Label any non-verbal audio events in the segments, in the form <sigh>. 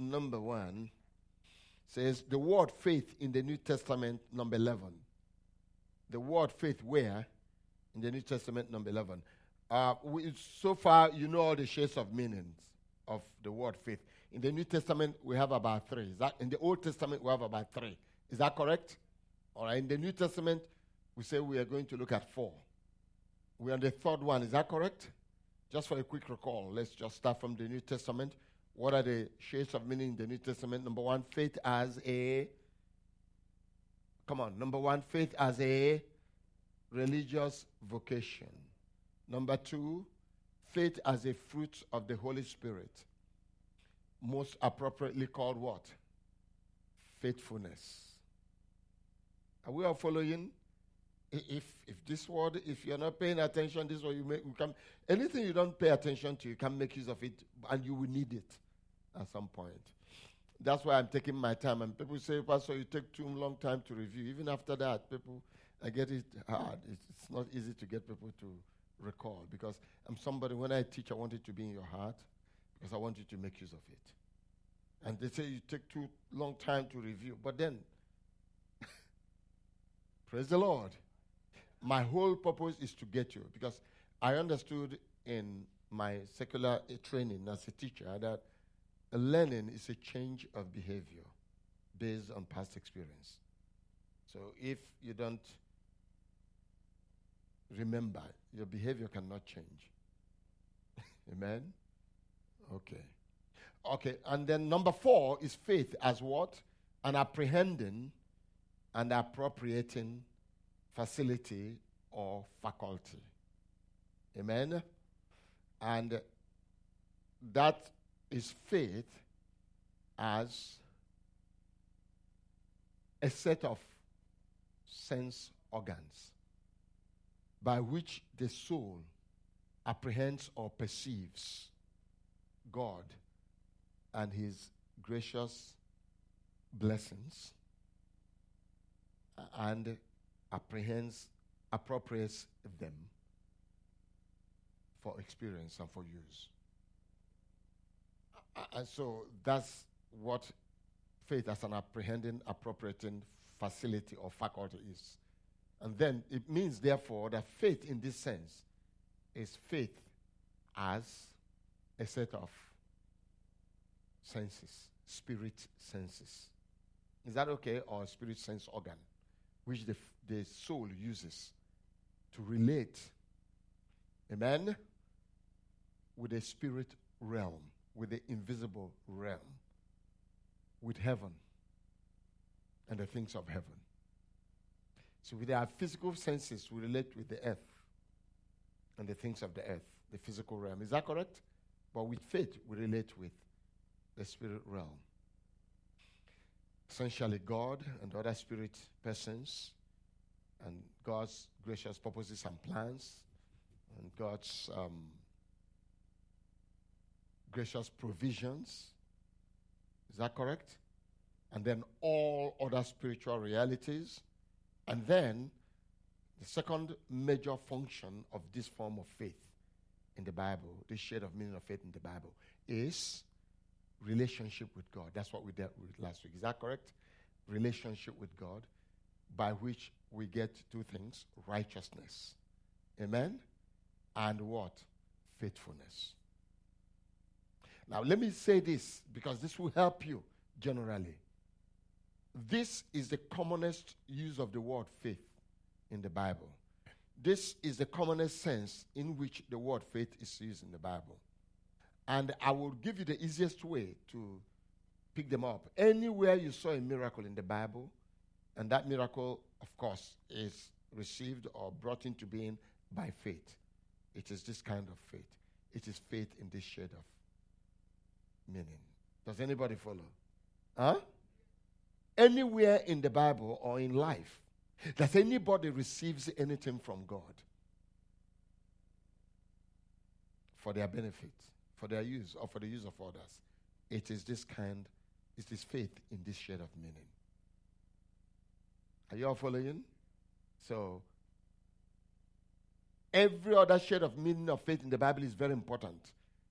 number one says the word faith in the New Testament, number 11. The word faith where? In the New Testament, number 11. Uh, we, so far, you know all the shades of meanings of the word faith. In the New Testament, we have about three. Is that, in the Old Testament, we have about three. Is that correct? All right. In the New Testament, we say we are going to look at four. We're on the third one. Is that correct? Just for a quick recall, let's just start from the New Testament. What are the shades of meaning in the New Testament? Number one, faith as a. Come on. Number one, faith as a religious vocation. Number two, faith as a fruit of the Holy Spirit. Most appropriately called what? Faithfulness. Are we all following? If if this word, if you're not paying attention, this word you make you can anything you don't pay attention to, you can make use of it, and you will need it at some point. That's why I'm taking my time. And people say, Pastor, you take too long time to review. Even after that, people, I get it hard. It's, it's not easy to get people to recall because I'm somebody, when I teach, I want it to be in your heart because I want you to make use of it. And they say you take too long time to review. But then, <laughs> praise the Lord. My whole purpose is to get you because I understood in my secular training as a teacher that learning is a change of behavior based on past experience. So if you don't remember, your behavior cannot change. <laughs> Amen? Okay. Okay, and then number four is faith as what? An apprehending and appropriating facility or faculty. Amen? And that is faith as a set of sense organs by which the soul apprehends or perceives God and His gracious blessings and apprehends, appropriates them for experience and for use. And so that's what faith as an apprehending, appropriating facility or faculty is. And then it means, therefore, that faith in this sense is faith as a set of senses, spirit senses. Is that okay? Or spirit sense organ, which the, the soul uses to relate, amen, with the spirit realm, with the invisible realm, with heaven and the things of heaven. So with our physical senses, we relate with the earth and the things of the earth, the physical realm. Is that correct? But with faith, we relate with the spirit realm. Essentially, God and other spirit persons, and God's gracious purposes and plans, and God's um, gracious provisions. Is that correct? And then all other spiritual realities and then, the second major function of this form of faith in the Bible, this shade of meaning of faith in the Bible, is relationship with God. That's what we dealt with last week. Is that correct? Relationship with God, by which we get two things righteousness. Amen? And what? Faithfulness. Now, let me say this because this will help you generally. This is the commonest use of the word faith in the Bible. This is the commonest sense in which the word faith is used in the Bible. And I will give you the easiest way to pick them up. Anywhere you saw a miracle in the Bible, and that miracle, of course, is received or brought into being by faith. It is this kind of faith. It is faith in this shade of meaning. Does anybody follow? Huh? anywhere in the Bible or in life that anybody receives anything from God for their benefit, for their use, or for the use of others, it is this kind, it is faith in this shade of meaning. Are you all following? So, every other shade of meaning of faith in the Bible is very important.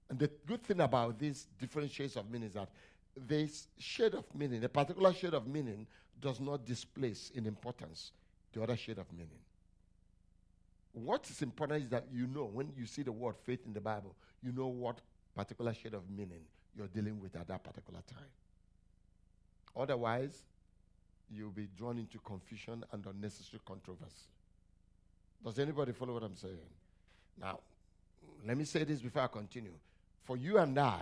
And the good thing about these different shades of meaning is that this shade of meaning, a particular shade of meaning, does not displace in importance the other shade of meaning. What is important is that you know when you see the word faith in the Bible, you know what particular shade of meaning you're dealing with at that particular time. Otherwise, you'll be drawn into confusion and unnecessary controversy. Does anybody follow what I'm saying? Now, let me say this before I continue. For you and I,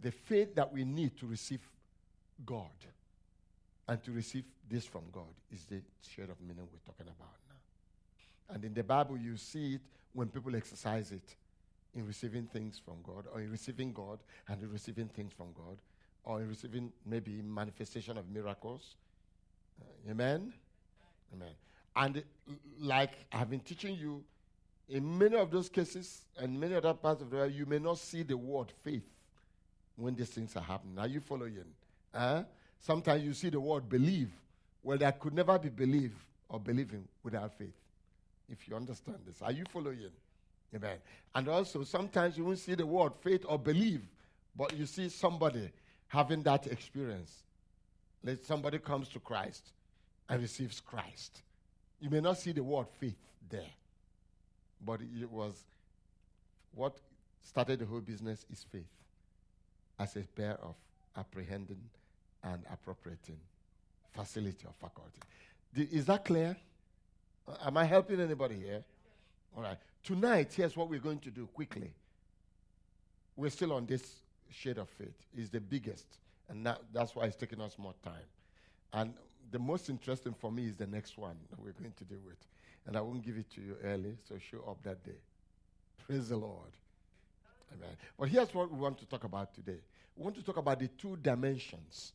the faith that we need to receive God and to receive this from God is the shade of meaning we're talking about now. And in the Bible, you see it when people exercise it in receiving things from God, or in receiving God and in receiving things from God, or in receiving maybe manifestation of miracles. Uh, amen? Amen. And like I've been teaching you, in many of those cases and many other parts of the world, you may not see the word faith when these things are happening. Are you following? Huh? Sometimes you see the word believe. Well, there could never be believe or believing without faith. If you understand this, are you following? Amen. And also, sometimes you won't see the word faith or believe, but you see somebody having that experience. Let somebody comes to Christ and receives Christ. You may not see the word faith there, but it was what started the whole business is faith as a pair of apprehending and appropriating facility or faculty. Is that clear? Uh, am I helping anybody here? All right. Tonight, here's what we're going to do quickly. We're still on this shade of faith. It's the biggest, and that, that's why it's taking us more time. And the most interesting for me is the next one that we're going to deal with. And I won't give it to you early, so show up that day. Praise the Lord. Amen. But here's what we want to talk about today. We want to talk about the two dimensions.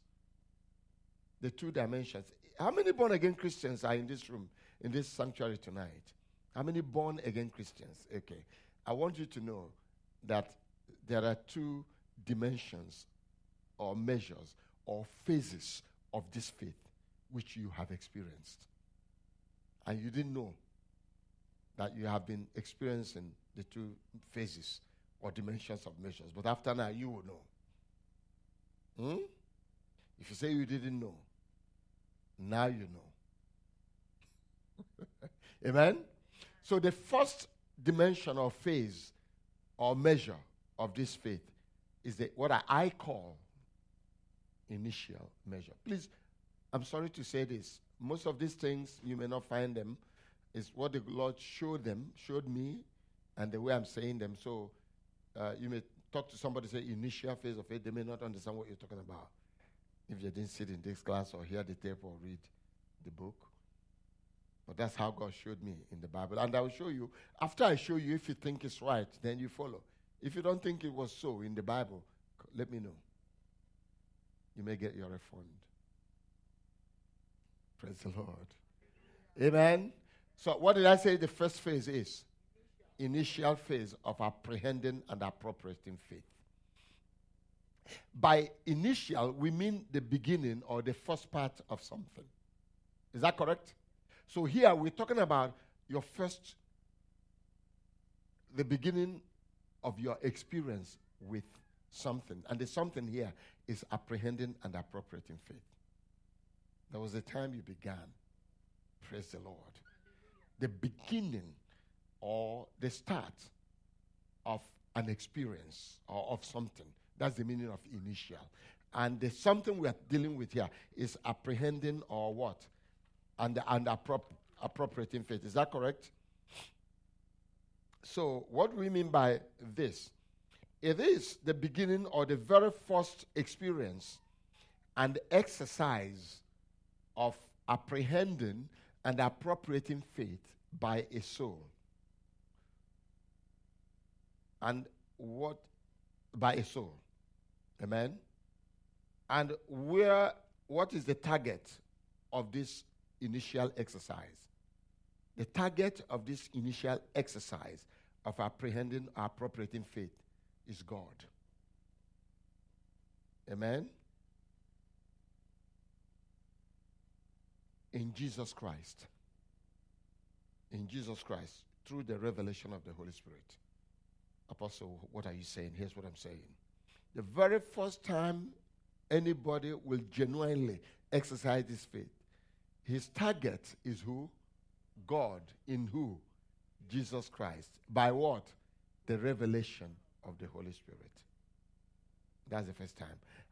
The two dimensions. How many born again Christians are in this room, in this sanctuary tonight? How many born again Christians? Okay. I want you to know that there are two dimensions or measures or phases of this faith which you have experienced. And you didn't know that you have been experiencing the two phases or dimensions of measures. But after now, you will know. Hmm? If you say you didn't know, now you know. <laughs> Amen? So, the first dimension or phase or measure of this faith is the, what I call initial measure. Please, I'm sorry to say this. Most of these things, you may not find them. Is what the Lord showed them, showed me, and the way I'm saying them. So uh, you may talk to somebody, say, initial phase of faith, they may not understand what you're talking about if they didn't sit in this class or hear the tape or read the book. But that's how God showed me in the Bible. And I will show you. After I show you, if you think it's right, then you follow. If you don't think it was so in the Bible, let me know. You may get your refund. Praise the Lord. Amen. So, what did I say the first phase is? Initial phase of apprehending and appropriating faith. By initial, we mean the beginning or the first part of something. Is that correct? So here we're talking about your first, the beginning of your experience with something. And the something here is apprehending and appropriating faith. There was a time you began. Praise the Lord. The beginning or the start of an experience or of something. That's the meaning of initial. And the something we are dealing with here is apprehending or what? and, and appro- appropriating faith. Is that correct? So, what do we mean by this? It is the beginning or the very first experience and exercise of apprehending and appropriating faith by a soul. And what by a soul. Amen. And where what is the target of this initial exercise. The target of this initial exercise of apprehending or appropriating faith is God. Amen? In Jesus Christ. In Jesus Christ, through the revelation of the Holy Spirit. Apostle, what are you saying? Here's what I'm saying. The very first time anybody will genuinely exercise this faith, his target is who? God. In who? Jesus Christ. By what? The revelation of the Holy Spirit. That's the first time.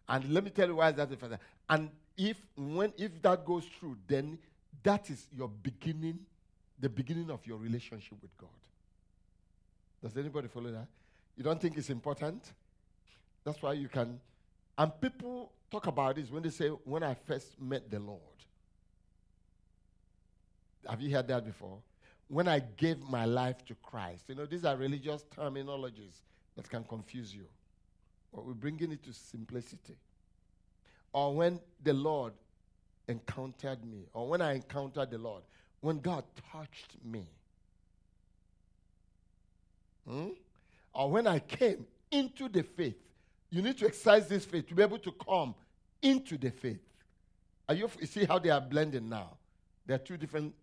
And let me tell you why that's the first time. And if when if that goes through, then that is your beginning, the beginning of your relationship with God. Does anybody follow that? You don't think it's important? That's why you can. And people talk about this when they say, when I first met the Lord. Have you heard that before? When I gave my life to Christ. You know, these are religious terminologies that can confuse you. But we're bringing it to simplicity. Or when the Lord encountered me, or when I encountered the Lord, when God touched me. Hmm? Or when I came into the faith. You need to exercise this faith to be able to come into the faith. Are you, you see how they are blending now? There are two different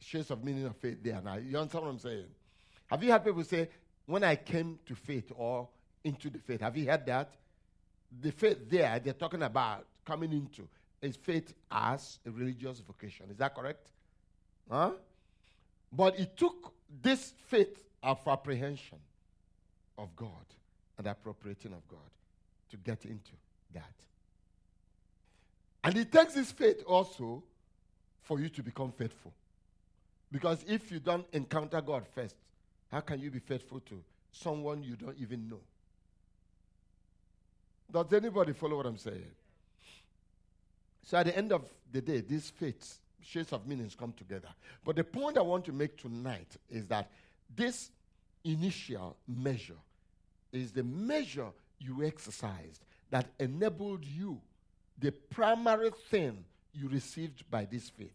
shades of meaning of faith there now. You understand what I'm saying? Have you had people say, when I came to faith or into the faith? Have you heard that? The faith there, they're talking about coming into is faith as a religious vocation. Is that correct? Huh? But it took this faith of apprehension of God and appropriating of God to get into that. And it takes this faith also for you to become faithful. Because if you don't encounter God first, how can you be faithful to someone you don't even know? Does anybody follow what I'm saying? So at the end of the day, these faiths, shades of meanings come together. But the point I want to make tonight is that this initial measure is the measure you exercised that enabled you, the primary thing you received by this faith,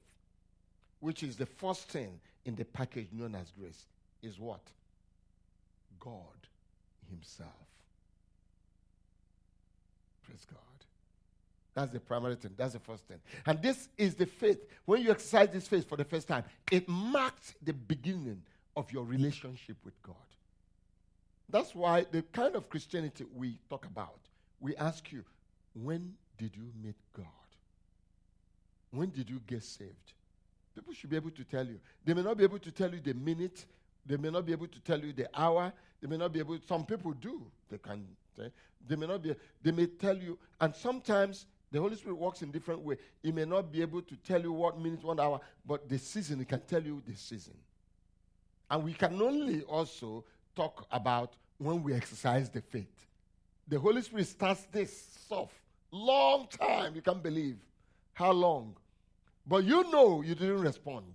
which is the first thing in the package known as grace, is what? God Himself. Praise God. That's the primary thing. That's the first thing. And this is the faith. When you exercise this faith for the first time, it marks the beginning of your relationship with God. That's why the kind of Christianity we talk about, we ask you, when did you meet God? When did you get saved? People should be able to tell you. They may not be able to tell you the minute, they may not be able to tell you the hour, they may not be able some people do. They can say, they may not be they may tell you and sometimes the Holy Spirit works in different way. He may not be able to tell you what minute, one hour, but the season, he can tell you the season. And we can only also talk about when we exercise the faith. The Holy Spirit starts this soft, long time. You can't believe how long. But you know you didn't respond.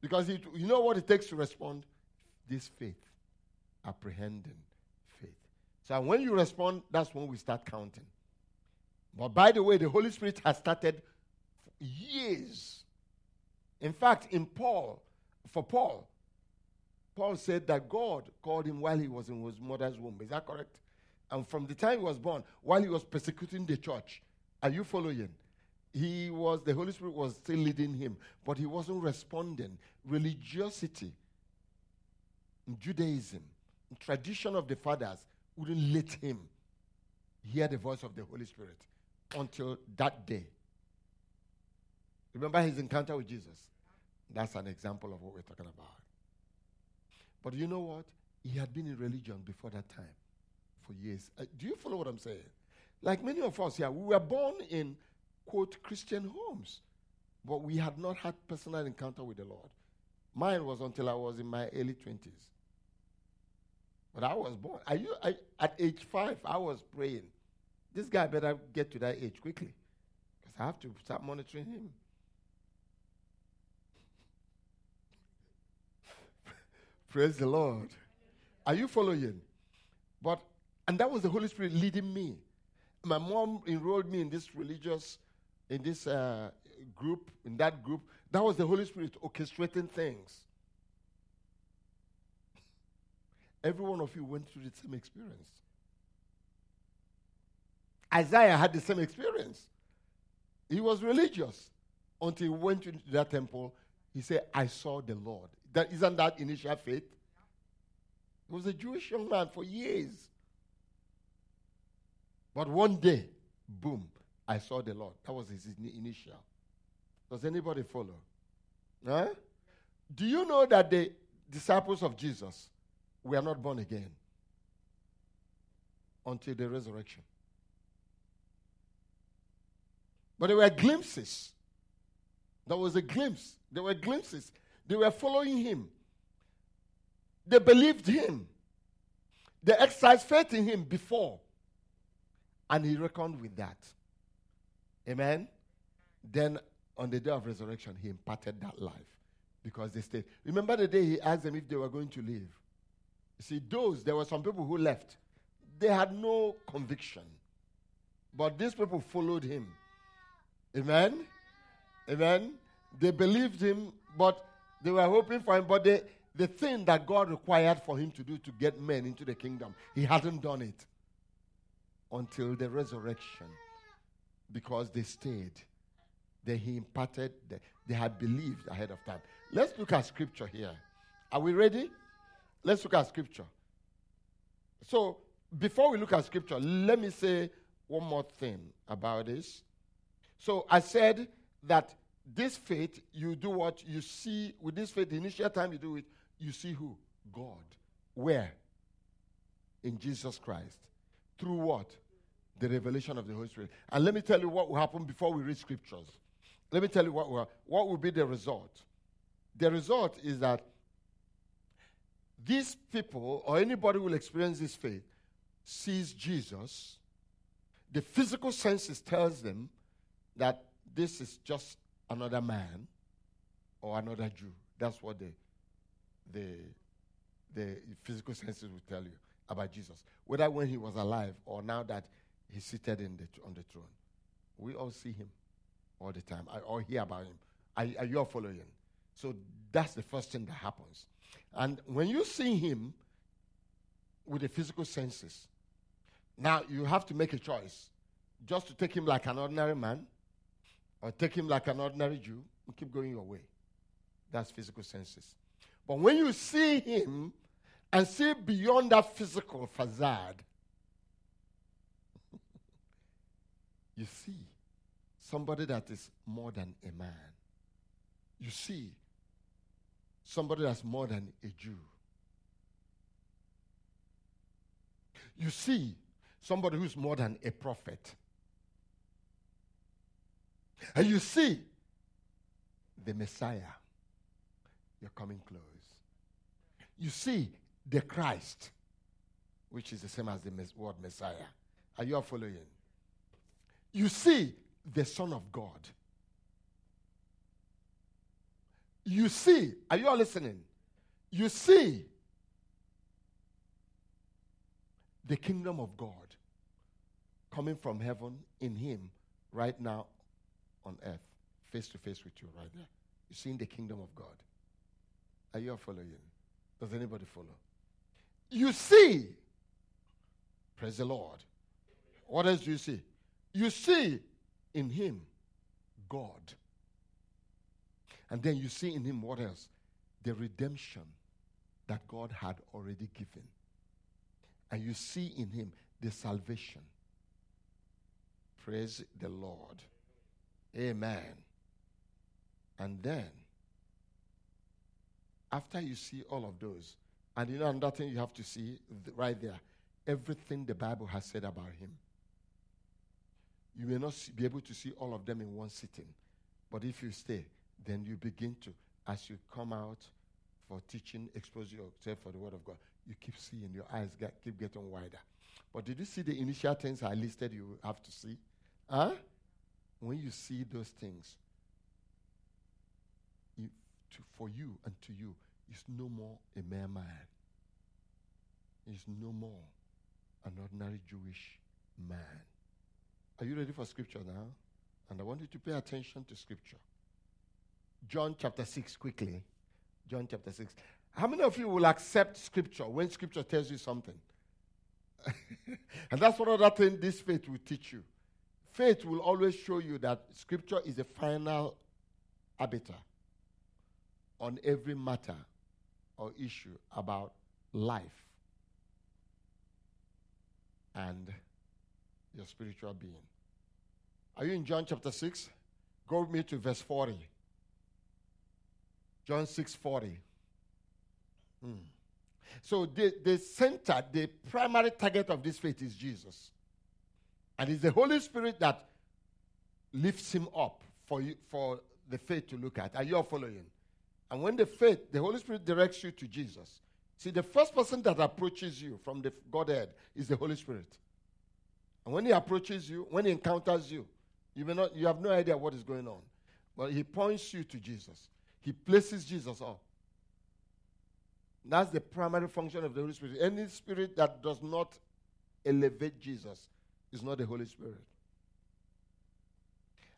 Because it, you know what it takes to respond? This faith, apprehending. So when you respond, that's when we start counting. But by the way, the Holy Spirit has started years. In fact, in Paul, for Paul, Paul said that God called him while he was in his mother's womb. Is that correct? And from the time he was born, while he was persecuting the church, are you following? He was, the Holy Spirit was still leading him, but he wasn't responding. Religiosity, Judaism, tradition of the fathers wouldn't let him hear the voice of the Holy Spirit until that day. Remember his encounter with Jesus? That's an example of what we're talking about. But you know what? He had been in religion before that time for years. Uh, do you follow what I'm saying? Like many of us here, we were born in, quote, Christian homes, but we had not had personal encounter with the Lord. Mine was until I was in my early 20s. But I was born. I, I, at age five, I was praying. This guy better get to that age quickly because I have to start monitoring him. <laughs> Praise the Lord. Are you following? But and that was the Holy Spirit leading me. My mom enrolled me in this religious, in this uh, group, in that group. That was the Holy Spirit orchestrating things. Every one of you went through the same experience. Isaiah had the same experience. He was religious until he went to that temple. He said, I saw the Lord. That isn't that initial faith? He was a Jewish young man for years. But one day, boom, I saw the Lord. That was his initial. Does anybody follow? Huh? Do you know that the disciples of Jesus were not born again until the resurrection? But there were glimpses. There was a glimpse. There were glimpses. They were following him. They believed him. They exercised faith in him before. And he reckoned with that. Amen. Then on the day of resurrection, he imparted that life because they stayed. Remember the day he asked them if they were going to leave? See, those, there were some people who left. They had no conviction. But these people followed him. Amen? Amen? They believed him, but they were hoping for him. But they, the thing that God required for him to do to get men into the kingdom, he hadn't done it until the resurrection because they stayed. Then he imparted, the, they had believed ahead of time. Let's look at scripture here. Are we ready? Let's look at scripture. So, before we look at scripture, let me say one more thing about this. So, I said that this faith, you do what you see with this faith, the initial time you do it, you see who? God. Where? In Jesus Christ. Through what? The revelation of the Holy Spirit. And let me tell you what will happen before we read scriptures. Let me tell you what will, what will be the result. The result is that these people, or anybody who will experience this faith, sees Jesus. The physical senses tells them that this is just another man or another Jew. That's what the, the, the physical senses will tell you about Jesus. Whether when he was alive or now that he's seated in the, on the throne. We all see him all the time, I, or hear about him. Are, are you all following? So that's the first thing that happens. And when you see him with the physical senses, now you have to make a choice just to take him like an ordinary man or take him like an ordinary Jew and keep going your way. That's physical senses. But when you see him and see beyond that physical facade, <laughs> you see somebody that is more than a man. You see somebody that's more than a Jew. You see somebody who's more than a prophet. And you see the Messiah. You're coming close. You see the Christ, which is the same as the word Messiah. Are you following? You see the Son of God. You see, are you all listening? You see the kingdom of God coming from heaven in Him right now on earth, face to face with you right there. You're seeing the kingdom of God. Are you all following? Does anybody follow? You see, praise the Lord. What else do you see? You see in Him God. And then you see in Him what else? The redemption that God had already given. And you see in Him the salvation. Praise the Lord. Amen. And then, after you see all of those, and you know another thing you have to see right there, everything the Bible has said about him. You may not be able to see all of them in one sitting, but if you stay, then you begin to, as you come out for teaching, expose yourself for the Word of God, you keep seeing, your eyes get, keep getting wider. But did you see the initial things I listed you have to see? Huh? when you see those things, to, for you and to you, is no more a mere man. He's no more an ordinary Jewish man. Are you ready for scripture now? And I want you to pay attention to scripture. John chapter 6, quickly. John chapter 6. How many of you will accept scripture when scripture tells you something? <laughs> and that's one other thing this faith will teach you faith will always show you that scripture is the final arbiter on every matter or issue about life and your spiritual being. Are you in John chapter 6? Go with me to verse 40. John 6 40. Hmm. So the, the center, the primary target of this faith is Jesus. And it's the Holy Spirit that lifts him up for you for the faith to look at. Are you following? And when the faith, the Holy Spirit directs you to Jesus. See, the first person that approaches you from the Godhead is the Holy Spirit. And when he approaches you, when he encounters you, you may not you have no idea what is going on. But he points you to Jesus. He places Jesus up. That's the primary function of the Holy Spirit. Any spirit that does not elevate Jesus is not the Holy Spirit.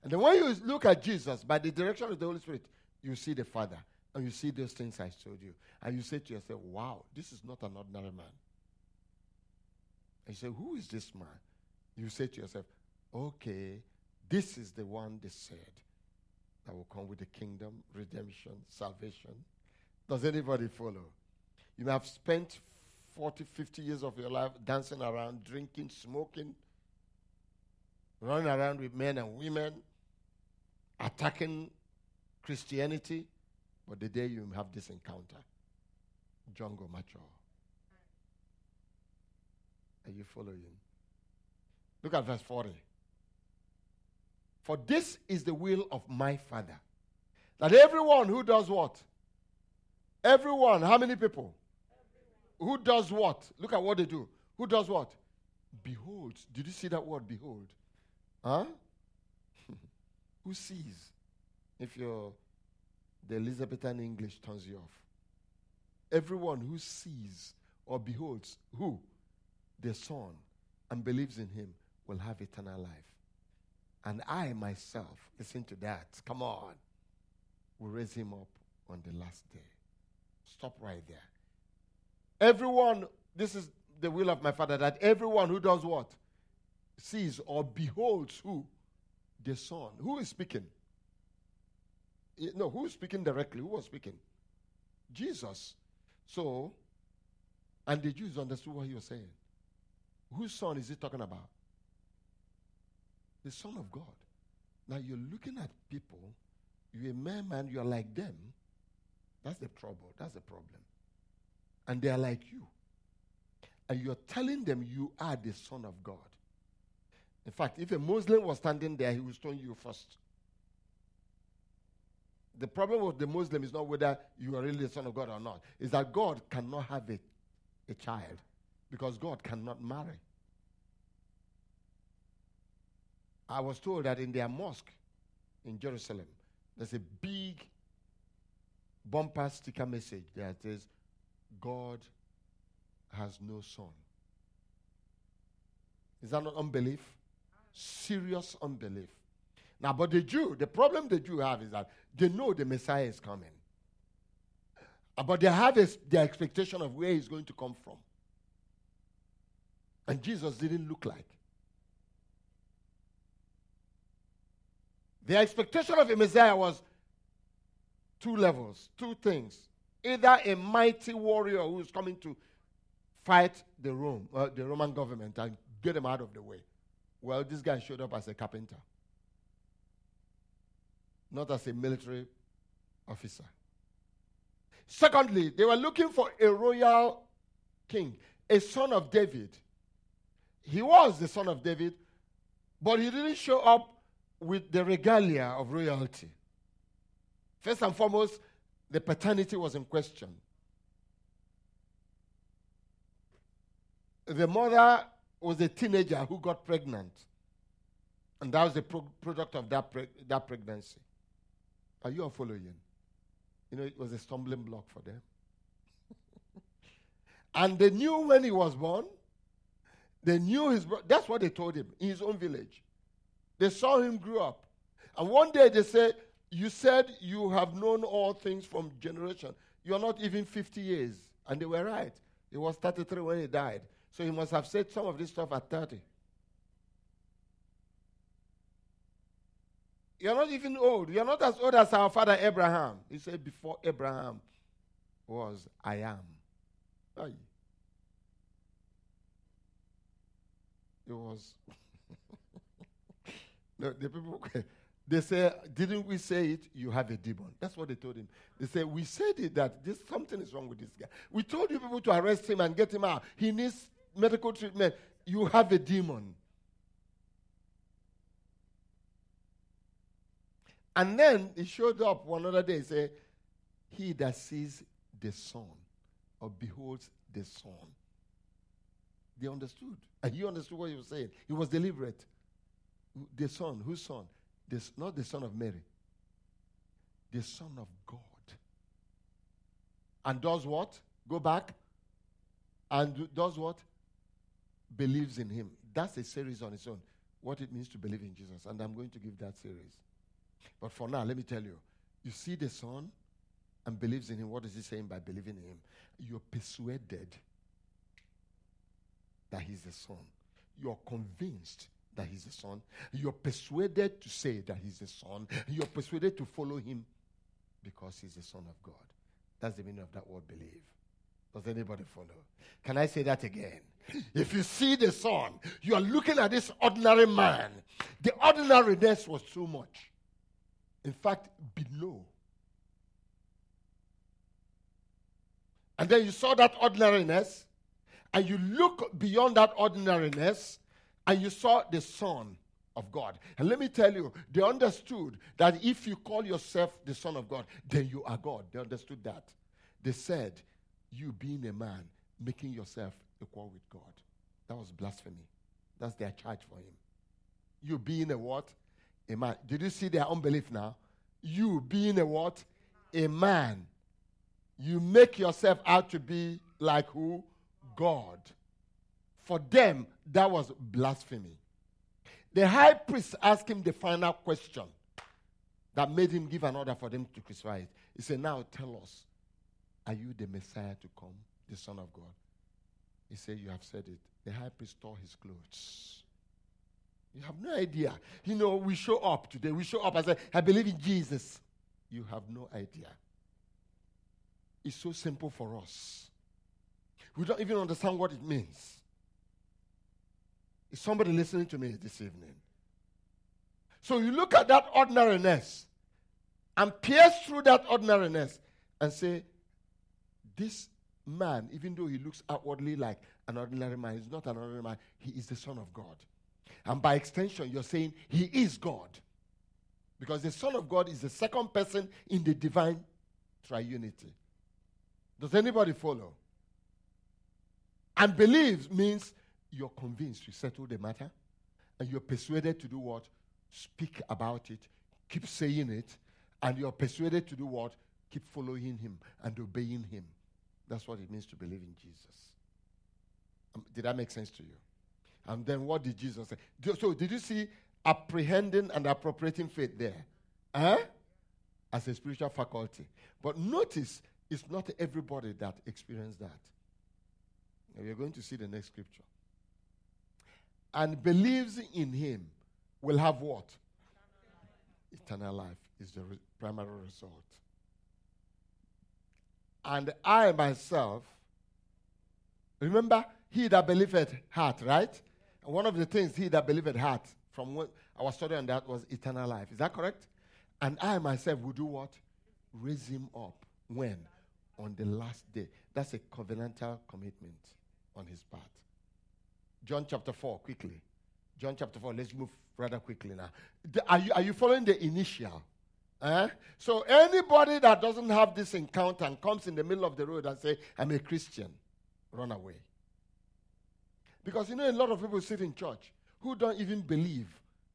And then when you look at Jesus by the direction of the Holy Spirit, you see the Father. And you see those things I showed you. And you say to yourself, wow, this is not an ordinary man. And you say, who is this man? You say to yourself, okay, this is the one they said that will come with the kingdom, redemption, salvation. Does anybody follow? You may have spent 40, 50 years of your life dancing around, drinking, smoking, running around with men and women, attacking Christianity. But the day you have this encounter, John go mature. Are you following? Look at verse 40. For this is the will of my Father. That everyone who does what? Everyone, how many people? Who does what? Look at what they do. Who does what? Behold. Did you see that word, behold? Huh? <laughs> who sees? If you're the Elizabethan English turns you off. Everyone who sees or beholds who? The Son and believes in him will have eternal life. And I myself, listen to that, come on, will raise him up on the last day. Stop right there. Everyone, this is the will of my Father, that everyone who does what? Sees or beholds who? The Son. Who is speaking? Eh, no, who's speaking directly? Who was speaking? Jesus. So, and the Jews understood what he was saying. Whose son is he talking about? The Son of God. Now you're looking at people, you're a man, man, you're like them. That's the trouble. That's the problem. And they are like you. And you're telling them you are the Son of God. In fact, if a Muslim was standing there, he would stone you first the problem with the Muslim is not whether you are really the son of God or not. Is that God cannot have a, a child because God cannot marry. I was told that in their mosque in Jerusalem, there's a big bumper sticker message that says, God has no son. Is that not unbelief? Serious unbelief. Now, but the Jew, the problem the Jew have is that they know the Messiah is coming. Uh, but they have a, their expectation of where he's going to come from. And Jesus didn't look like. The expectation of a Messiah was two levels, two things. Either a mighty warrior who's coming to fight the Rome, uh, the Roman government and get them out of the way. Well, this guy showed up as a carpenter not as a military officer. Secondly, they were looking for a royal king, a son of David. He was the son of David, but he didn't show up with the regalia of royalty. First and foremost, the paternity was in question. The mother was a teenager who got pregnant, and that was the pro- product of that, that pregnancy. Are you all following? You know, it was a stumbling block for them. <laughs> and they knew when he was born. They knew his. Bro- That's what they told him in his own village. They saw him grow up. And one day they said, You said you have known all things from generation. You're not even 50 years. And they were right. He was 33 when he died. So he must have said some of this stuff at 30. You're not even old. You're not as old as our father Abraham. He said, Before Abraham was, I am. It was. The, the people, they say, Didn't we say it? You have a demon. That's what they told him. They said, We said it that this, something is wrong with this guy. We told you people to arrest him and get him out. He needs medical treatment. You have a demon. And then he showed up one other day and said, He that sees the Son or beholds the Son. They understood. And he understood what he was saying. He was deliberate. The Son, whose Son? This, not the Son of Mary. The Son of God. And does what? Go back. And does what? Believes in him. That's a series on its own. What it means to believe in Jesus. And I'm going to give that series. But for now, let me tell you you see the Son and believes in Him. What is He saying by believing in Him? You're persuaded that He's the Son. You're convinced that He's the Son. You're persuaded to say that He's the Son. You're persuaded to follow Him because He's the Son of God. That's the meaning of that word believe. Does anybody follow? Can I say that again? If you see the Son, you are looking at this ordinary man. The ordinariness was too much in fact, below. And then you saw that ordinariness, and you look beyond that ordinariness, and you saw the Son of God. And let me tell you, they understood that if you call yourself the Son of God, then you are God. They understood that. They said, You being a man, making yourself equal with God. That was blasphemy. That's their charge for him. You being a what? a man. Did you see their unbelief now? You being a what? A man. You make yourself out to be like who? God. For them, that was blasphemy. The high priest asked him the final question that made him give an order for them to crucify it. He said, Now tell us, are you the Messiah to come, the Son of God? He said, You have said it. The high priest tore his clothes. You have no idea. You know, we show up today. We show up and say, I believe in Jesus. You have no idea. It's so simple for us. We don't even understand what it means. Is somebody listening to me this evening? So you look at that ordinariness and pierce through that ordinariness and say, This man, even though he looks outwardly like an ordinary man, he's not an ordinary man, he is the Son of God. And by extension, you're saying he is God. Because the Son of God is the second person in the divine triunity. Does anybody follow? And believes means you're convinced you settle the matter and you're persuaded to do what? Speak about it, keep saying it, and you're persuaded to do what? Keep following him and obeying him. That's what it means to believe in Jesus. Um, did that make sense to you? And then what did Jesus say? So, did you see apprehending and appropriating faith there? Huh? As a spiritual faculty. But notice, it's not everybody that experienced that. Now, we're going to see the next scripture. And believes in him will have what? Eternal life is the re- primary result. And I myself, remember, he that believeth hath, right? And one of the things he that believed had from what our study on that was eternal life. Is that correct? And I myself will do what? Raise him up. When? On the last day. That's a covenantal commitment on his part. John chapter 4, quickly. John chapter 4, let's move rather quickly now. Are you, are you following the initial? Eh? So anybody that doesn't have this encounter and comes in the middle of the road and say, I'm a Christian, run away. Because you know, a lot of people sit in church who don't even believe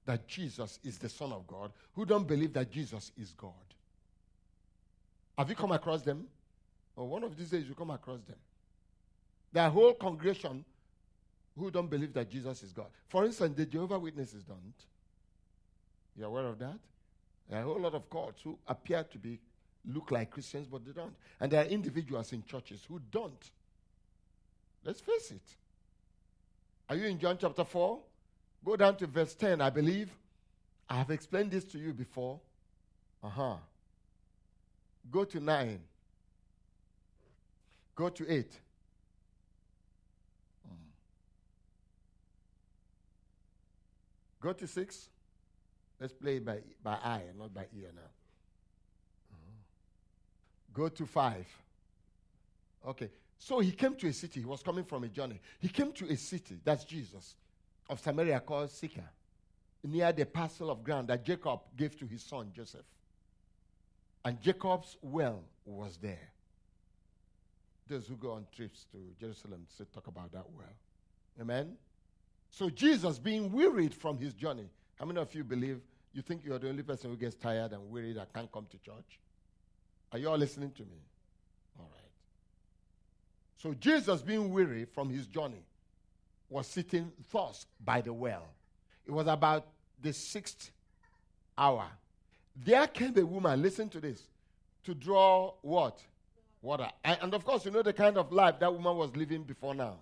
that Jesus is the Son of God, who don't believe that Jesus is God. Have you come across them? Or one of these days you come across them. Their whole congregation who don't believe that Jesus is God. For instance, the Jehovah Witnesses don't. You aware of that? There are a whole lot of cults who appear to be look like Christians, but they don't. And there are individuals in churches who don't. Let's face it. Are you in John chapter 4? Go down to verse 10, I believe. I have explained this to you before. Uh huh. Go to 9. Go to 8. Go to 6. Let's play by, by eye, not by ear now. Mm-hmm. Go to five. Okay. So he came to a city. He was coming from a journey. He came to a city, that's Jesus, of Samaria called Sychar, near the parcel of ground that Jacob gave to his son Joseph. And Jacob's well was there. Those who go on trips to Jerusalem say, talk about that well. Amen? So Jesus, being wearied from his journey, how many of you believe you think you're the only person who gets tired and weary that can't come to church? Are you all listening to me? All right. So Jesus, being weary from his journey, was sitting thus by the well. It was about the sixth hour. There came a woman, listen to this, to draw what? Water. And of course, you know the kind of life that woman was living before now.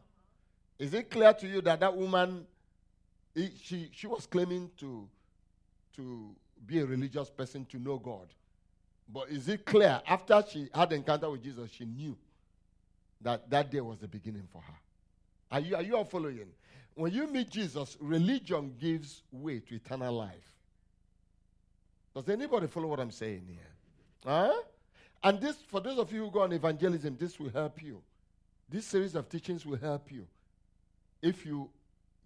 Is it clear to you that that woman, she, she was claiming to, to be a religious person, to know God? But is it clear after she had encounter with Jesus, she knew that that day was the beginning for her? Are you, are you all following? When you meet Jesus, religion gives way to eternal life. Does anybody follow what I'm saying here? Huh? And this, for those of you who go on evangelism, this will help you. This series of teachings will help you if you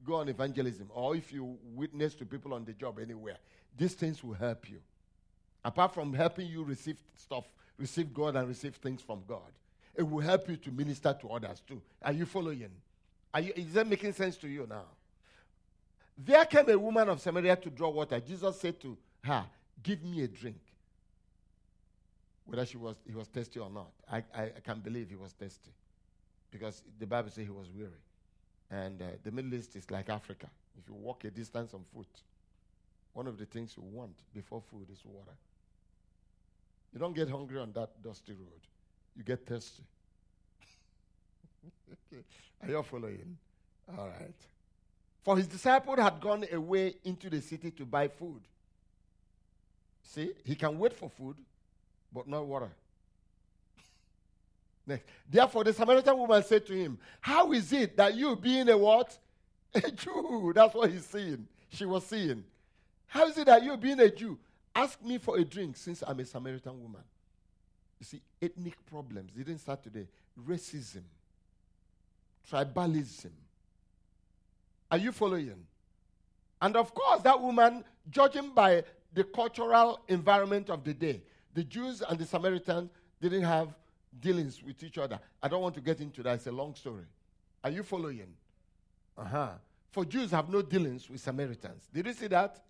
go on evangelism or if you witness to people on the job anywhere. These things will help you. Apart from helping you receive stuff, receive God and receive things from God, it will help you to minister to others too. Are you following? Are you, is that making sense to you now? There came a woman of Samaria to draw water. Jesus said to her, Give me a drink. Whether she was, he was thirsty or not, I, I, I can believe he was thirsty because the Bible says he was weary. And uh, the Middle East is like Africa. If you walk a distance on foot, one of the things you want before food is water. You don't get hungry on that dusty road, you get thirsty. <laughs> okay. Are you following? All right. For his disciple had gone away into the city to buy food. See, he can wait for food, but not water. Next. Therefore, the Samaritan woman said to him, How is it that you, being a what? <laughs> A Jew. That's what he's saying. She was saying. How is it that you, being a Jew, ask me for a drink since I'm a Samaritan woman? You see, ethnic problems didn't start today. Racism, tribalism. Are you following? And of course, that woman, judging by the cultural environment of the day, the Jews and the Samaritans didn't have dealings with each other. I don't want to get into that. It's a long story. Are you following? Uh huh. For Jews have no dealings with Samaritans. Did you see that?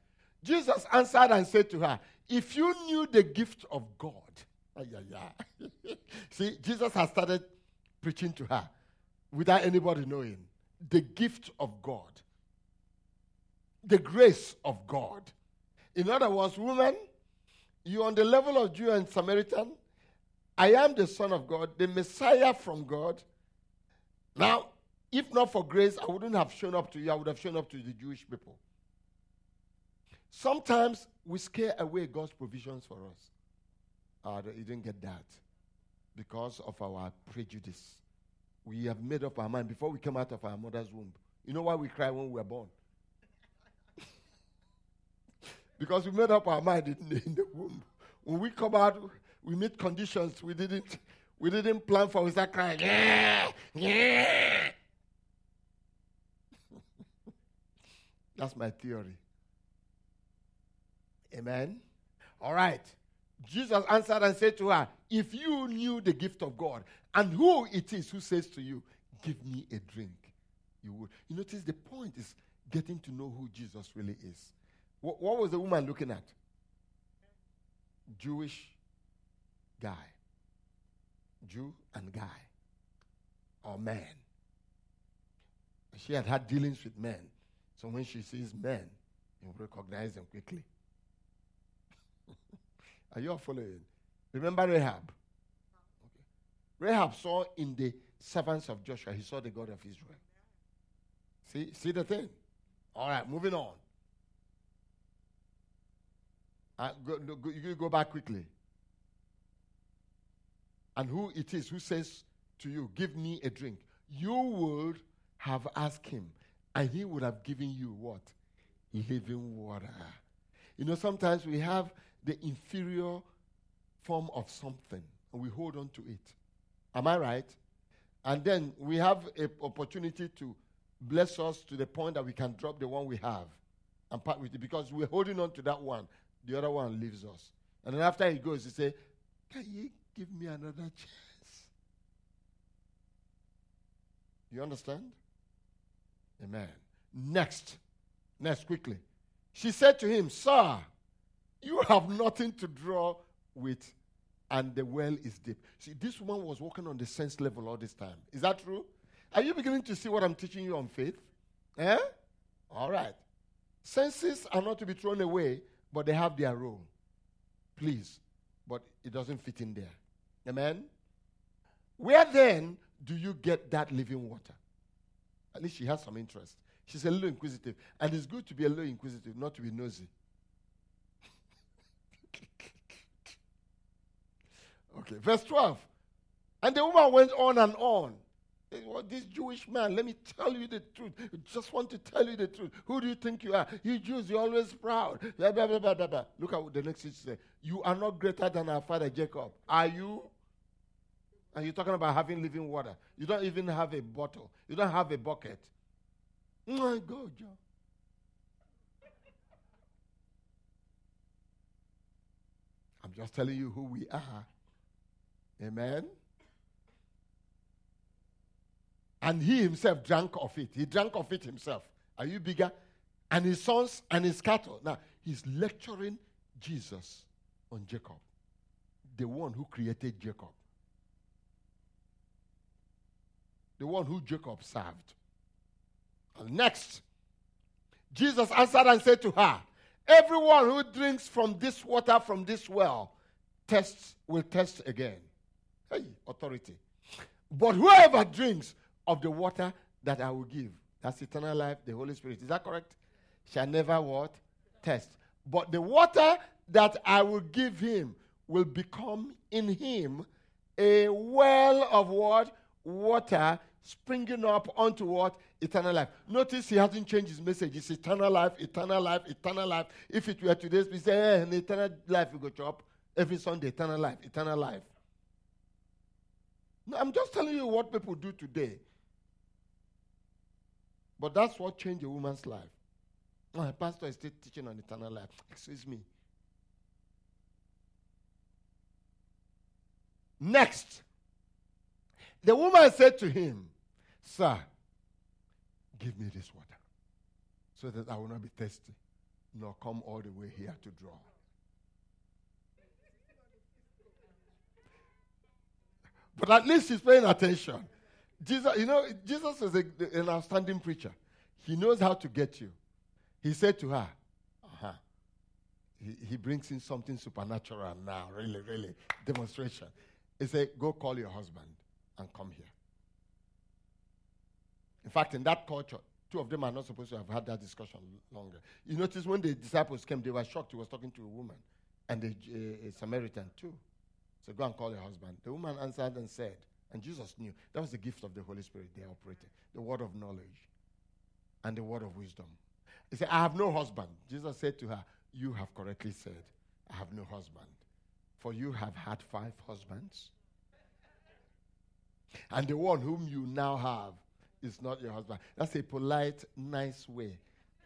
Jesus answered and said to her, If you knew the gift of God, <laughs> see, Jesus has started preaching to her without anybody knowing the gift of God, the grace of God. In other words, woman, you're on the level of Jew and Samaritan. I am the Son of God, the Messiah from God. Now, if not for grace, I wouldn't have shown up to you. I would have shown up to the Jewish people. Sometimes we scare away God's provisions for us. Uh, you didn't get that because of our prejudice. We have made up our mind before we came out of our mother's womb. You know why we cry when we were born? <laughs> because we made up our mind in in the womb. When we come out, we meet conditions we didn't we didn't plan for. We start crying. Yeah, yeah. <laughs> That's my theory. Amen. All right. Jesus answered and said to her, If you knew the gift of God and who it is who says to you, Give me a drink, you would. You notice the point is getting to know who Jesus really is. What, what was the woman looking at? Jewish guy. Jew and guy. Or man. She had had dealings with men. So when she sees men, you recognize them quickly. <laughs> Are you following? Remember Rahab? Okay. Rahab saw in the servants of Joshua, he saw the God of Israel. See, see the thing? All right, moving on. Uh, go, go, you go back quickly. And who it is who says to you, Give me a drink, you would have asked him, and he would have given you what? Living water. You know, sometimes we have the inferior form of something and we hold on to it. Am I right? And then we have an opportunity to bless us to the point that we can drop the one we have and part with it because we're holding on to that one. The other one leaves us. And then after he goes, he say, Can you give me another chance? You understand? Amen. Next. Next, quickly. She said to him, Sir, you have nothing to draw with, and the well is deep. See, this woman was walking on the sense level all this time. Is that true? Are you beginning to see what I'm teaching you on faith? Eh? All right. Senses are not to be thrown away, but they have their role. Please. But it doesn't fit in there. Amen? Where then do you get that living water? At least she has some interest. She's a little inquisitive. And it's good to be a little inquisitive, not to be nosy. <laughs> okay, verse 12. And the woman went on and on. Well, this Jewish man, let me tell you the truth. I just want to tell you the truth. Who do you think you are? You Jews, you're always proud. Blah, blah, blah, blah, blah. Look at what the next says. You are not greater than our father Jacob. Are you? And you're talking about having living water. You don't even have a bottle. You don't have a bucket. My God, John. I'm just telling you who we are. Amen. And he himself drank of it. He drank of it himself. Are you bigger? And his sons and his cattle. Now, he's lecturing Jesus on Jacob, the one who created Jacob, the one who Jacob served. And next, Jesus answered and said to her, Everyone who drinks from this water from this well tests will test again. Hey, authority. But whoever drinks of the water that I will give. That's eternal life, the Holy Spirit. Is that correct? Shall never what? Test. But the water that I will give him will become in him a well of what? Water springing up unto what? Eternal life. Notice he hasn't changed his message. It's eternal life, eternal life, eternal life. If it were today's, we say, eh, an eternal life we go chop every Sunday, eternal life, eternal life. No, I'm just telling you what people do today. But that's what changed a woman's life. My pastor is still teaching on eternal life. Excuse me. Next, the woman said to him, Sir, give me this water so that I will not be thirsty, nor come all the way here to draw. But at least she's paying attention. Jesus, you know, Jesus is a, an outstanding preacher. He knows how to get you. He said to her, uh-huh. he, he brings in something supernatural now, really, really, demonstration. He said, Go call your husband and come here. In fact, in that culture, two of them are not supposed to have had that discussion longer. You notice when the disciples came, they were shocked he was talking to a woman and a, a, a Samaritan too. So go and call your husband. The woman answered and said, and Jesus knew that was the gift of the Holy Spirit they operated the word of knowledge and the word of wisdom. He said, I have no husband. Jesus said to her, You have correctly said, I have no husband. For you have had five husbands. And the one whom you now have is not your husband. That's a polite, nice way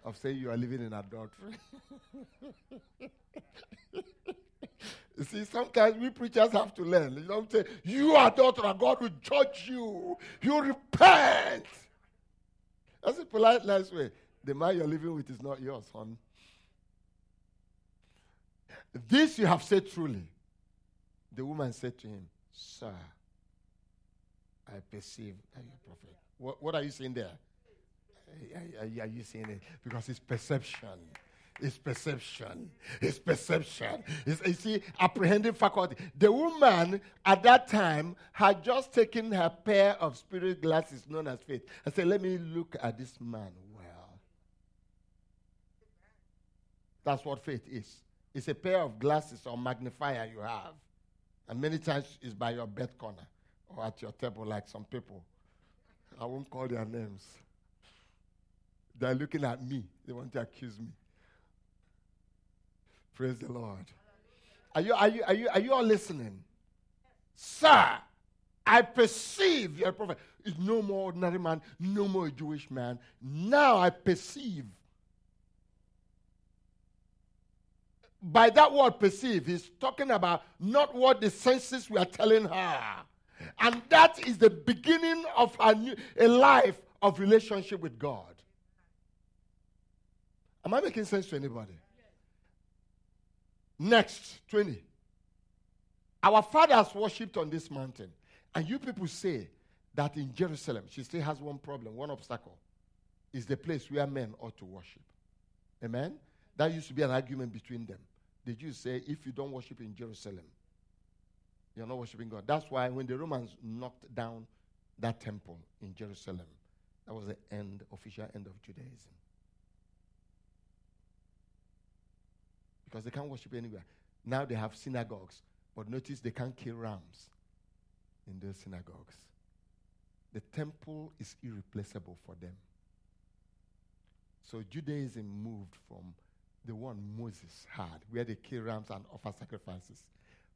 of saying you are living in adultery. <laughs> You see, sometimes we preachers have to learn. You don't say, You are daughter, and God will judge you. You repent. That's a polite, nice way. The man you're living with is not yours, son. This you have said truly. The woman said to him, Sir, I perceive that you're a prophet. What, what are you saying there? Are, are, are you saying it? Because it's perception. It's perception. It's perception. It's, you see, apprehending faculty. The woman at that time had just taken her pair of spirit glasses known as faith and said, Let me look at this man well. That's what faith is. It's a pair of glasses or magnifier you have. And many times it's by your bed corner or at your table, like some people. I won't call their names. They're looking at me. They want to accuse me. Praise the Lord. Are you, are you, are you, are you all listening? Sir, I perceive you're a prophet. It's no more ordinary man, no more Jewish man. Now I perceive. By that word perceive, he's talking about not what the senses were telling her. And that is the beginning of a, new, a life of relationship with God. Am I making sense to anybody? Next, 20. Our fathers worshipped on this mountain. And you people say that in Jerusalem, she still has one problem, one obstacle. Is the place where men ought to worship. Amen? That used to be an argument between them. The Jews say, if you don't worship in Jerusalem, you're not worshiping God. That's why when the Romans knocked down that temple in Jerusalem, that was the end, official end of Judaism. Because they can't worship anywhere. Now they have synagogues, but notice they can't kill rams in those synagogues. The temple is irreplaceable for them. So Judaism moved from the one Moses had, where they kill rams and offer sacrifices.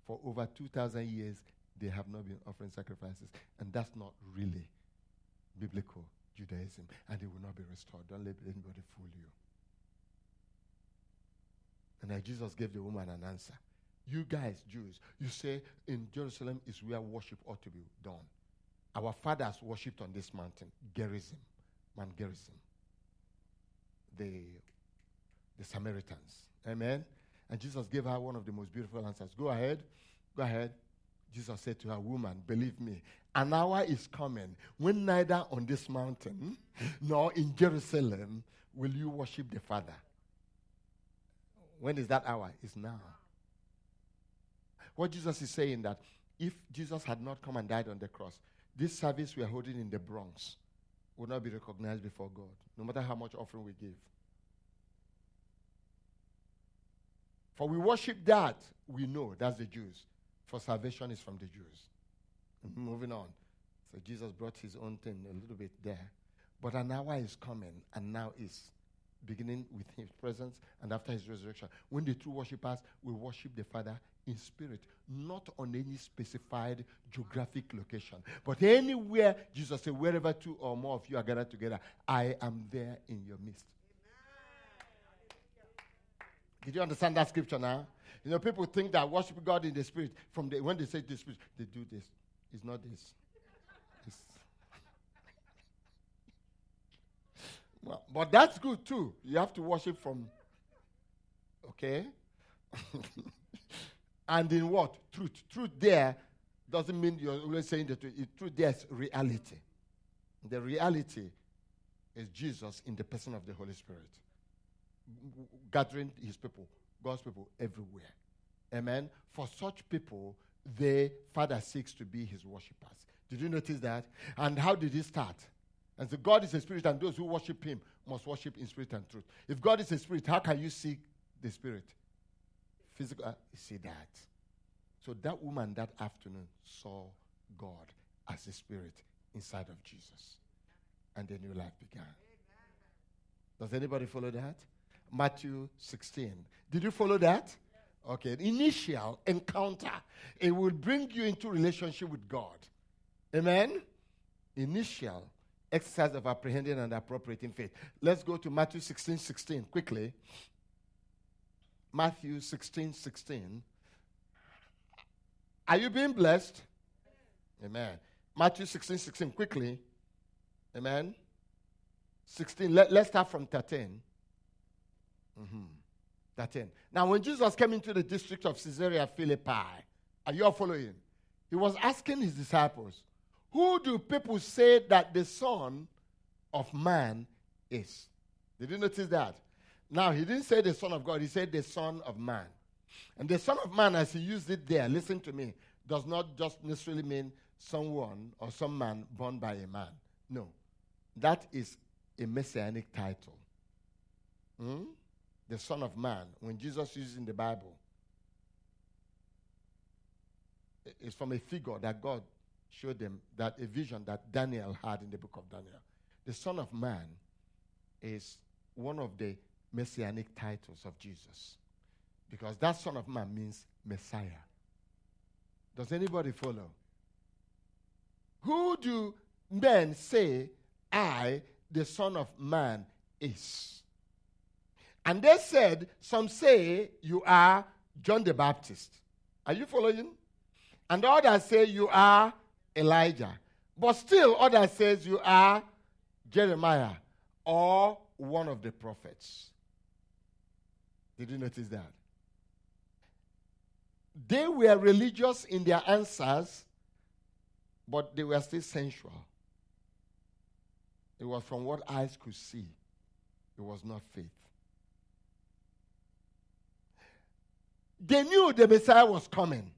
For over 2,000 years, they have not been offering sacrifices. And that's not really biblical Judaism. And it will not be restored. Don't let anybody fool you. And then Jesus gave the woman an answer. You guys, Jews, you say in Jerusalem is where worship ought to be done. Our fathers worshipped on this mountain, Gerizim, Mount Gerizim. The, the Samaritans. Amen. And Jesus gave her one of the most beautiful answers. Go ahead. Go ahead. Jesus said to her, Woman, believe me, an hour is coming when neither on this mountain nor in Jerusalem will you worship the Father. When is that hour? It's now. What Jesus is saying that if Jesus had not come and died on the cross, this service we are holding in the Bronx would not be recognized before God, no matter how much offering we give. For we worship that, we know that's the Jews. For salvation is from the Jews. <laughs> Moving on. So Jesus brought his own thing a little bit there. But an hour is coming, and now is beginning with his presence and after his resurrection. When the true worshippers will worship the Father in spirit, not on any specified geographic location, but anywhere Jesus said, wherever two or more of you are gathered together, I am there in your midst. Did you understand that scripture now? You know, people think that worship God in the spirit, from the, when they say the spirit, they do this. It's not this. Well, but that's good too. You have to worship from, okay? <laughs> and in what? Truth. Truth there doesn't mean you're always saying the truth. Truth there's reality. The reality is Jesus in the person of the Holy Spirit gathering his people, God's people everywhere. Amen. For such people, the Father seeks to be his worshippers. Did you notice that? And how did he start? And so God is a spirit, and those who worship him must worship in spirit and truth. If God is a spirit, how can you see the spirit? Physical, uh, see that. So that woman that afternoon saw God as a spirit inside of Jesus. And the new life began. Does anybody follow that? Matthew 16. Did you follow that? Okay. Initial encounter. It will bring you into relationship with God. Amen? Initial exercise of apprehending and appropriating faith. Let's go to Matthew 16 16 quickly. Matthew 16 16. Are you being blessed? Amen. Matthew 16 16 quickly. Amen. 16. Let, let's start from 13. Mm-hmm. 13. Now, when Jesus came into the district of Caesarea Philippi, are you all following? He was asking his disciples, Who do people say that the Son of Man is? Did you notice that? Now, he didn't say the Son of God, he said the Son of Man. And the Son of Man, as he used it there, listen to me, does not just necessarily mean someone or some man born by a man. No. That is a messianic title. Hmm? the Son of Man, when Jesus uses in the Bible, it's from a figure that God showed them, that a vision that Daniel had in the book of Daniel. The Son of Man is one of the messianic titles of Jesus. Because that Son of Man means Messiah. Does anybody follow? Who do men say I, the Son of Man, is? And they said, Some say you are John the Baptist. Are you following? And others say you are Elijah. But still, others says you are Jeremiah or one of the prophets. Did you notice that? They were religious in their answers, but they were still sensual. It was from what eyes could see, it was not faith. They knew the Messiah was coming.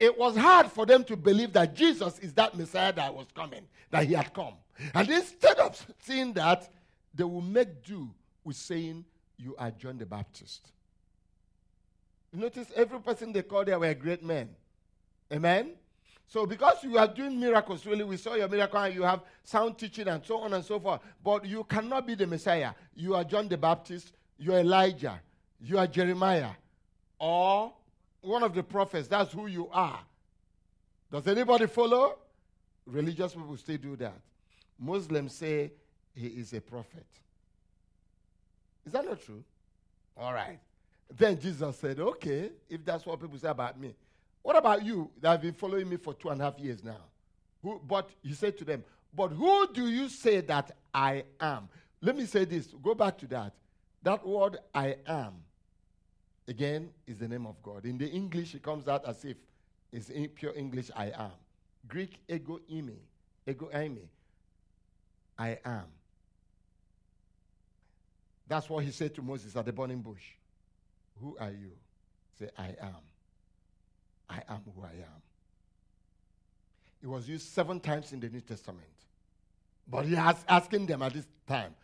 It was hard for them to believe that Jesus is that Messiah that was coming, that he had come. And instead of seeing that, they will make do with saying, You are John the Baptist. Notice every person they called there were great men. Amen? So, because you are doing miracles, really, we saw your miracle and you have sound teaching and so on and so forth. But you cannot be the Messiah. You are John the Baptist, you are Elijah, you are Jeremiah, or one of the prophets. That's who you are. Does anybody follow? Religious people still do that. Muslims say he is a prophet. Is that not true? All right. Then Jesus said, Okay, if that's what people say about me, what about you that have been following me for two and a half years now? Who, but he said to them, But who do you say that I am? Let me say this. Go back to that. That word I am, again, is the name of God. In the English, it comes out as if it's in pure English I am. Greek ego eimi, ego eimi. I am. That's what he said to Moses at the burning bush. Who are you? Say, I am. I am who I am. It was used seven times in the New Testament. But he has asking them at this time.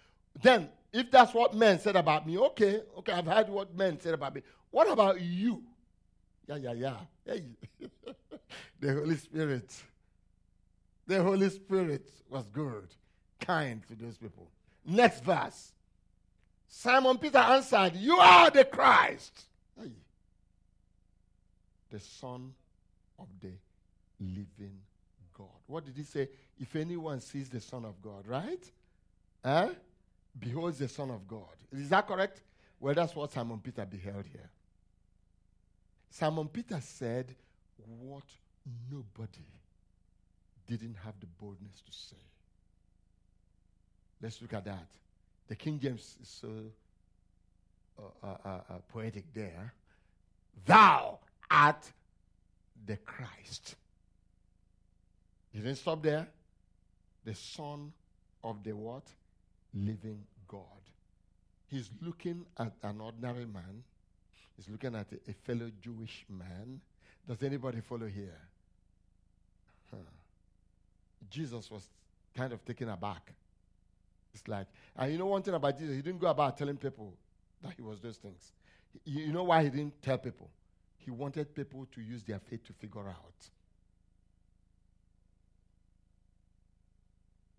Then, if that's what men said about me, okay, okay, I've heard what men said about me. What about you? Yeah, yeah, yeah. Hey. <laughs> the Holy Spirit. The Holy Spirit was good, kind to those people. Next verse. Simon Peter answered, You are the Christ, the Son of the living God. What did he say? If anyone sees the Son of God, right? Eh? Beholds the Son of God. Is that correct? Well, that's what Simon Peter beheld here. Simon Peter said what nobody didn't have the boldness to say. Let's look at that. The King James is so uh, uh, uh, uh, poetic there. Thou art the Christ. He didn't stop there. The Son of the what? Living God. He's looking at an ordinary man. He's looking at a, a fellow Jewish man. Does anybody follow here? Huh. Jesus was kind of taken aback. It's like, and you know one thing about Jesus, he didn't go about telling people that he was those things. You know why he didn't tell people? He wanted people to use their faith to figure out.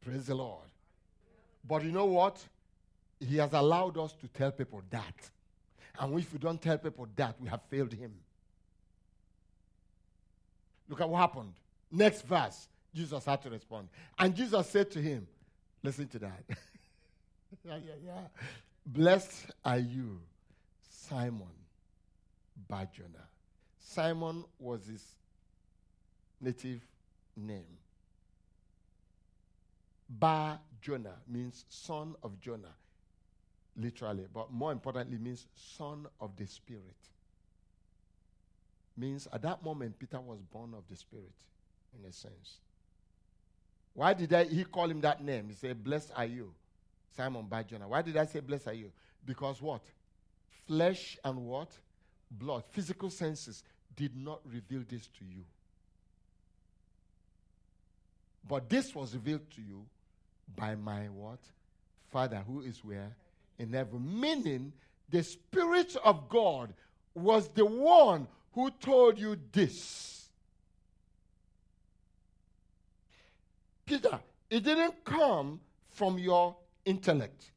Praise the Lord. But you know what? He has allowed us to tell people that. And if we don't tell people that, we have failed him. Look at what happened. Next verse, Jesus had to respond. And Jesus said to him, Listen to that. <laughs> yeah, yeah, yeah. Blessed are you, Simon Barjona. Simon was his native name. Bar Jonah means son of Jonah, literally, but more importantly, means son of the Spirit. Means at that moment, Peter was born of the Spirit, in a sense. Why did I, he call him that name? He said, Blessed are you, Simon by Jonah. Why did I say, Blessed are you? Because what? Flesh and what? Blood, physical senses did not reveal this to you. But this was revealed to you by my what? Father who is where? In heaven. Meaning, the Spirit of God was the one who told you this. Peter, it didn't come from your intellect.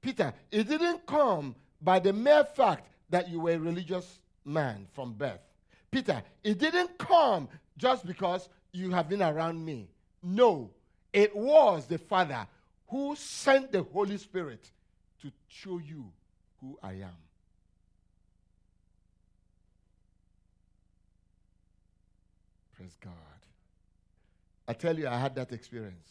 Peter, it didn't come by the mere fact that you were a religious man from birth. Peter, it didn't come just because you have been around me. No, it was the Father who sent the Holy Spirit to show you who I am. Praise God. I tell you, I had that experience.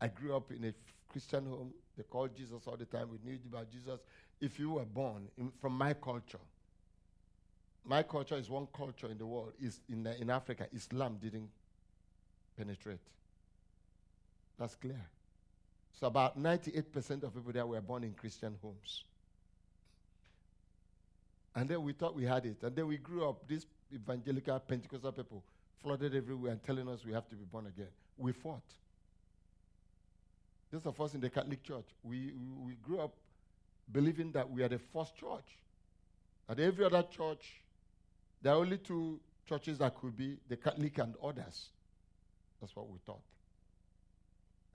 I grew up in a Christian home. They called Jesus all the time. We knew about Jesus. If you were born in, from my culture, my culture is one culture in the world. Is in, in Africa, Islam didn't penetrate. That's clear. So about 98% of people there were born in Christian homes. And then we thought we had it. And then we grew up, these evangelical Pentecostal people flooded everywhere and telling us we have to be born again. We fought. Those of us in the Catholic Church, we, we, grew up believing that we are the first church. At every other church, there are only two churches that could be the Catholic and others. That's what we thought.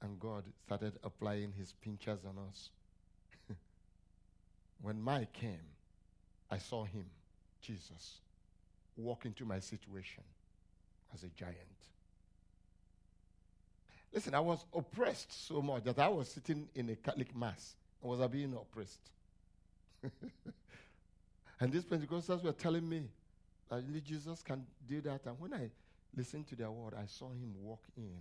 And God started applying his pinchers on us. <laughs> when Mike came, I saw him, Jesus, walk into my situation as a giant. Listen, I was oppressed so much that I was sitting in a Catholic mass and was being oppressed. <laughs> and these Pentecostals were telling me that only Jesus can do that. And when I listened to their word, I saw him walk in.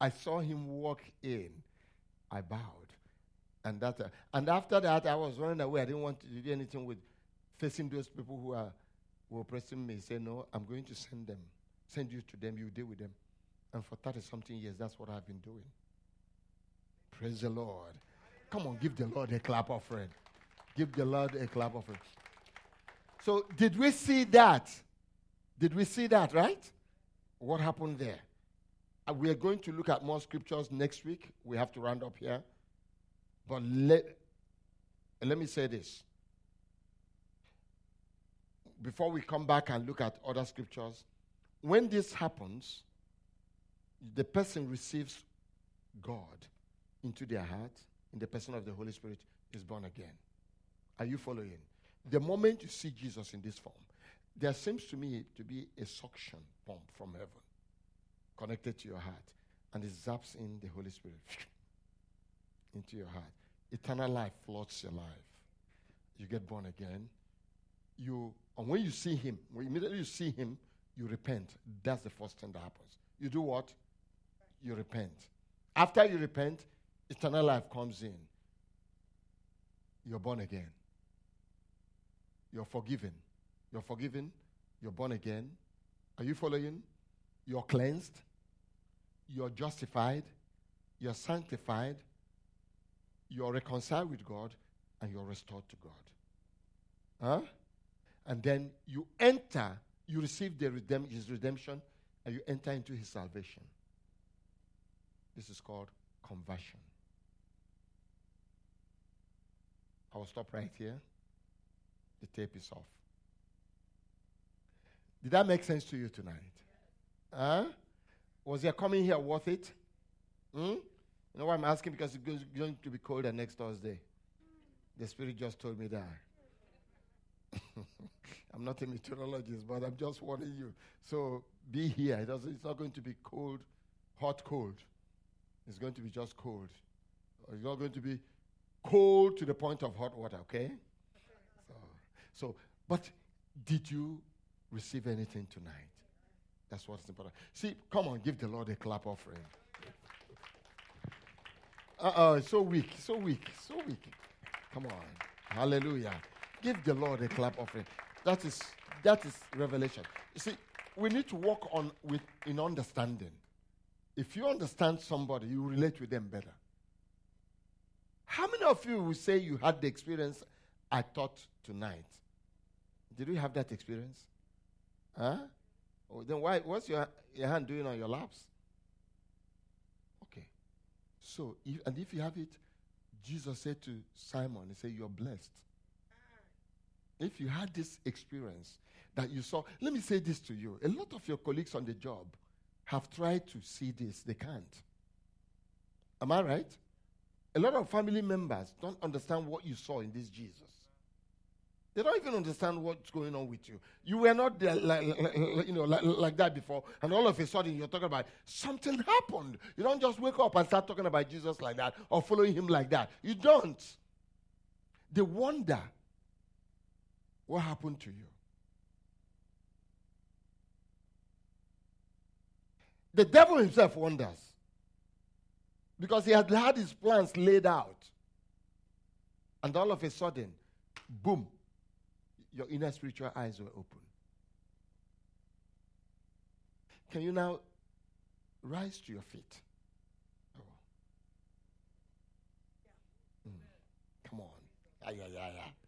I saw him walk in. I bowed. And, that, uh, and after that, I was running away. I didn't want to do anything with facing those people who are oppressing me. Say, no, I'm going to send them. Send you to them. You deal with them. And for 30 something years, that's what I've been doing. Praise the Lord. Come on, give the Lord a clap offering. Give the Lord a clap offering. So, did we see that? Did we see that, right? What happened there? Uh, we are going to look at more scriptures next week. We have to round up here. But let, let me say this. Before we come back and look at other scriptures, when this happens, the person receives God into their heart in the person of the Holy Spirit is born again. Are you following? The moment you see Jesus in this form, there seems to me to be a suction pump from heaven connected to your heart, and it zaps in the Holy Spirit <sniffs> into your heart. Eternal life floods your life. You get born again. You and when you see him, when immediately you see him, you repent. That's the first thing that happens. You do what? You repent. After you repent, eternal life comes in. You're born again. You're forgiven. You're forgiven. You're born again. Are you following? You're cleansed. You're justified. You're sanctified. You're reconciled with God. And you're restored to God. Huh? And then you enter, you receive the his redemption, and you enter into his salvation. This is called conversion. I will stop right here. The tape is off. Did that make sense to you tonight? Huh? Was your coming here worth it? Hmm? You know why I'm asking? Because it's going to be colder next Thursday. The Spirit just told me that. <laughs> I'm not a meteorologist, but I'm just warning you. So be here. It it's not going to be cold, hot, cold. It's going to be just cold. It's not going to be cold to the point of hot water, okay? So, so but did you receive anything tonight? That's what's important. See, come on, give the Lord a clap offering. Uh oh, so weak, so weak, so weak. Come on. Hallelujah. Give the Lord a clap offering. That is that is revelation. You see, we need to work on with in understanding. If you understand somebody, you relate with them better. How many of you will say you had the experience I taught tonight? Did you have that experience? Huh? Oh, then why, what's your, your hand doing on your laps? Okay. So, if, and if you have it, Jesus said to Simon, He said, You're blessed. If you had this experience that you saw, let me say this to you. A lot of your colleagues on the job have tried to see this, they can't. Am I right? A lot of family members don't understand what you saw in this Jesus. They don't even understand what's going on with you. You were not there, like, like, you know, like, like, that before, and all of a sudden you're talking about something happened. You don't just wake up and start talking about Jesus like that or following him like that. You don't. They wonder what happened to you. The devil himself wonders because he had had his plans laid out. And all of a sudden, boom, your inner spiritual eyes were open. Can you now rise to your feet? Oh. Mm. Come on. Yeah, yeah, yeah, yeah.